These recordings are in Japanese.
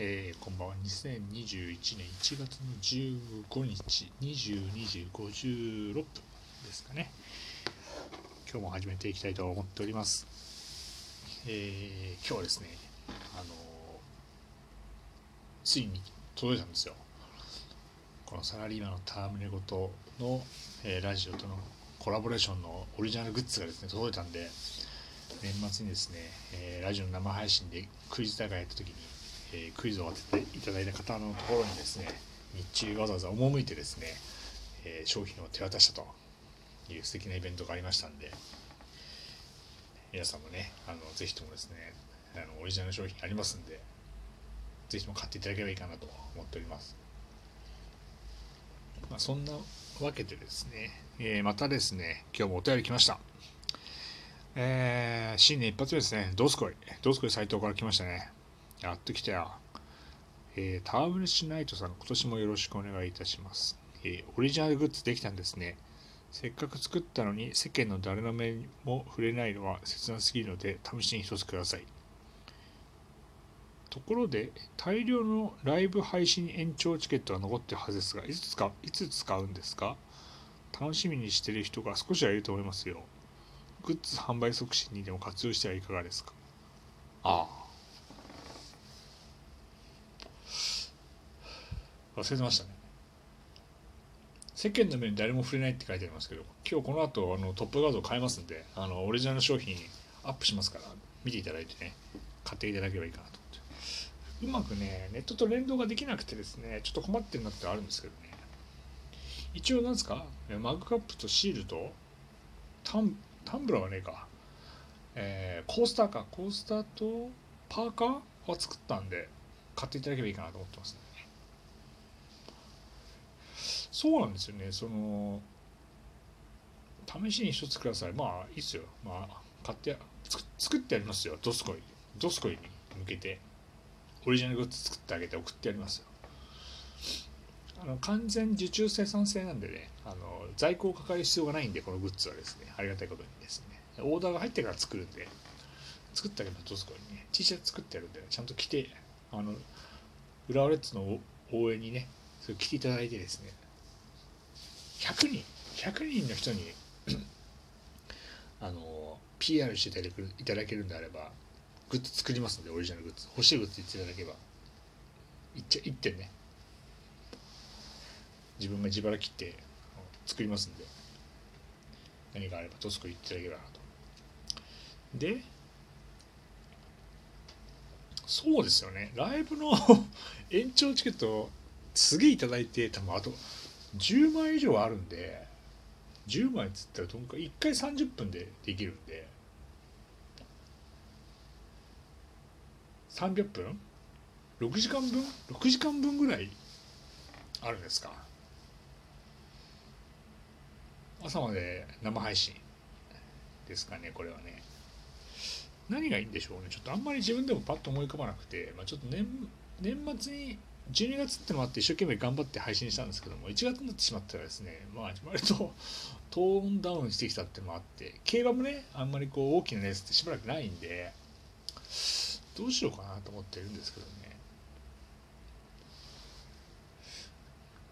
えー、こんばんは。2021年1月の15日、22時56分ですかね。今日も始めていきたいと思っております。えー、今日はですね、あのついに届いたんですよ。このサラリーマンのタームネごとの、えー、ラジオとのコラボレーションのオリジナルグッズがですね、届いたんで、年末にですね、えー、ラジオの生配信でクイズ大会やった時に、え、クイズを当てていただいた方のところにですね日中わざわざ赴いてですね、え、商品を手渡したという素敵なイベントがありましたんで皆さんもねあのぜひともですねあのオリジナル商品ありますんでぜひとも買っていただければいいかなと思っております、まあ、そんなわけでですね、えー、またですね今日もお便り来ましたえー、新年一発目ですね。どうすこい。どうすこい斎藤から来ましたね。やっと来たよ。えー、ターブレシナイトさん、今年もよろしくお願いいたします。えー、オリジナルグッズできたんですね。せっかく作ったのに世間の誰の目も触れないのは切なすぎるので試しに一つください。ところで大量のライブ配信延長チケットが残ってるはずですがいつ使いつ使うんですか？楽しみにしてる人が少しはいると思いますよ。グッズ販売促進にでも活用してはいかがですか？ああ。忘れてましたね。世間の目に誰も触れないって書いてありますけど今日この後あのトップ画像変えますんであのオリジナル商品アップしますから見ていただいてね買っていただければいいかなと思って。うまくねネットと連動ができなくてですねちょっと困ってるなってあるんですけどね。一応なんですかマグカップとシールとタンブラーはねえか。えー、コースターか。コースターとパーカーは作ったんで買っていただければいいかなと思ってますね。そうなんですよね。その試しに一つください。まあいいっすよ。まあ買って作ってやりますよ。ドスコイドスコイに向けて。オリジナルグッズ作ってあげて送ってやりますよ。あの完全受注生産性なんでね。あの在庫を抱える必要がないんでこのグッズはですね。ありがたいことにですね。オーダーが入ってから作るんで。作ってあげたドスコイにね。T シャツ作ってやるんで、ね、ちゃんと着てあの浦和レッズの応援にねそれ着ていただいてですね。100人100人の人にあの PR していただけるんであればグッズ作りますのでオリジナルグッズ。欲しいグッズ言っていただければ。1ちゃ1点ね。自分が自腹切って作りますんで。何かあればトスコ言っていただければなと。でそうですよね。ライブの 延長チケットすげえいただいて多分あと10枚以上あるんで10枚っつったらどんか1回30分でできるんで300分6時間分6時間分ぐらいあるんですか？朝まで生配信ですかねこれはね。何がいいんでしょうね。ちょっとあんまり自分でもパッと思い浮かばなくて、まあ、ちょっと年年末に12月ってのもあって一生懸命頑張って配信したんですけども1月になってしまったらですねまあ割とトーンダウンしてきたってのもあって競馬もねあんまりこう大きなレースってしばらくないんでどうしようかなと思ってるんですけどね。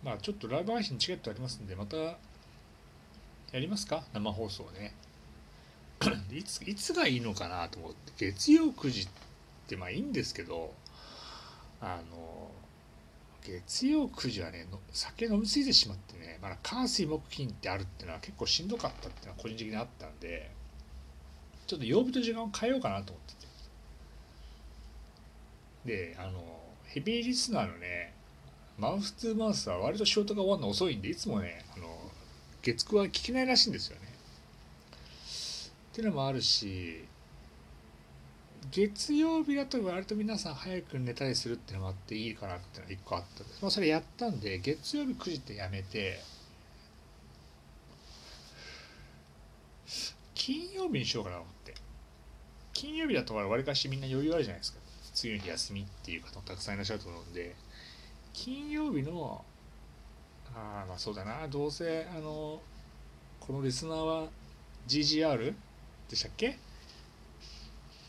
まあちょっとライブ配信チケットありますんでまたやりますか？生放送ね。いついつがいいのかなと思って月曜9時ってまあいいんですけどあの月曜9時はね酒飲みすぎてしまってねまだ火水木金ってあるっていうのは結構しんどかったっていうのは個人的にあったんでちょっと曜日と時間を変えようかなと思ってて。であのヘビーリスナーのねマウス2マウスは割と仕事が終わるの遅いんでいつもねあの月9は聞けないらしいんですよね。っていうのもあるし月曜日だと割と皆さん早く寝たりするっていうのもあっていいかなっていうのが1個あったんです。まあ、それやったんで、月曜日9時ってやめて、金曜日にしようかなと思って。金曜日だとわりかしみんな余裕あるじゃないですか。次の日休みっていう方もたくさんいらっしゃると思うんで、金曜日の、ああ、まあそうだな、どうせ、あの、このリスナーは GGR でしたっけ？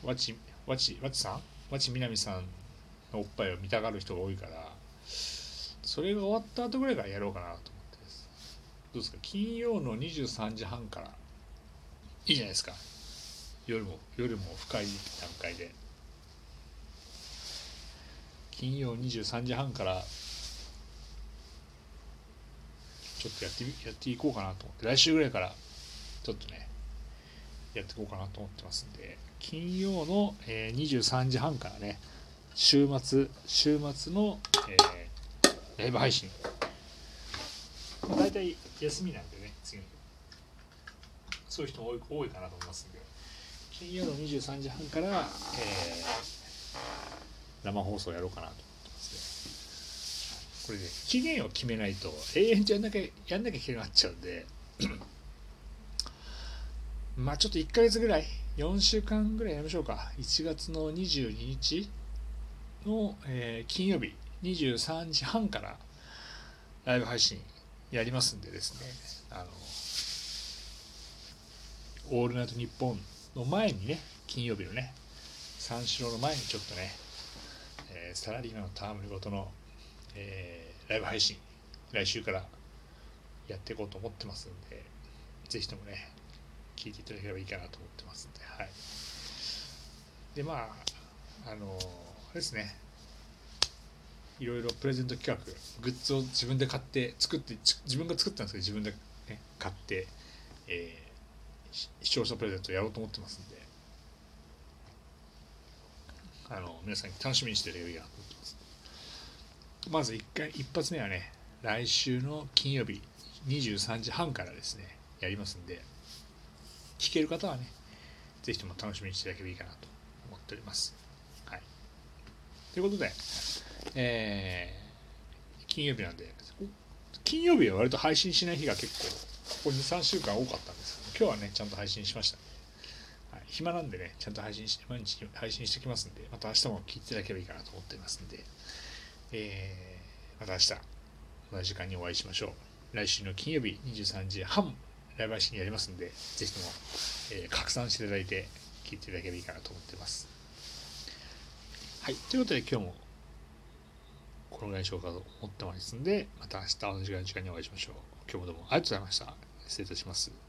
わち、わち、わちさん？わちみなみさんのおっぱいを見たがる人が多いからそれが終わった後ぐらいからやろうかなと思ってです。どうですか？金曜の23時半から。いいじゃないですか。夜も夜も深い段階で。金曜23時半からちょっとやってやっていこうかなと思って。来週ぐらいからちょっとねやっていこうかなと思ってますんで金曜の、え、23時半からね週末週末の、えー、ライブ配信、まあ、大体休みなんでね次の日。そういう人多い多いかなと思いますんで。金曜の23時半から、えー、生放送やろうかなと思ってますね。これね期限を決めないと永遠とやんなきゃやんなきゃいけなくなっちゃうんでまあちょっと1ヶ月ぐらい4週間ぐらいやりましょうか。1月の22日の、えー、金曜日23時半からライブ配信やりますんでですね。あのオールナイトニッポンの前にね金曜日のね三四郎の前にちょっとね、えー、サラリーマンのタームごとの、えー、ライブ配信来週からやっていこうと思ってますんでぜひともね聞いていただければいいかなと思ってますんではい。でまああのあれですね。いろいろプレゼント企画グッズを自分で買って作って自分が作ったんですけど自分で、ね、買って、えー、視聴者プレゼントやろうと思ってますんで。あの皆さん楽しみにしていただければいいなと思ってますまず1回一発目はね来週の金曜日23時半からですねやりますんで。聞ける方はねぜひとも楽しみにしていただければいいかなと思っております。はい。ということでえー、金曜日なんで、金曜日は割と配信しない日が結構、ここ2、3週間多かったんです。けど、今日はね、ちゃんと配信しました。はい、暇なんでね、ちゃんと配信して、毎日配信してきますんで、また明日も聞いていただければいいかなと思っていますんで、えー、また明日、同じ時間にお会いしましょう。来週の金曜日23時半、ライブ配信やりますんで、ぜひとも、えー、拡散していただいて、聞いていただければいいかなと思ってます。はい、ということで今日もこのぐらいにしようかと思ってますんで、また明日同じぐらいの時間にお会いしましょう。今日もどうもありがとうございました。失礼いたします。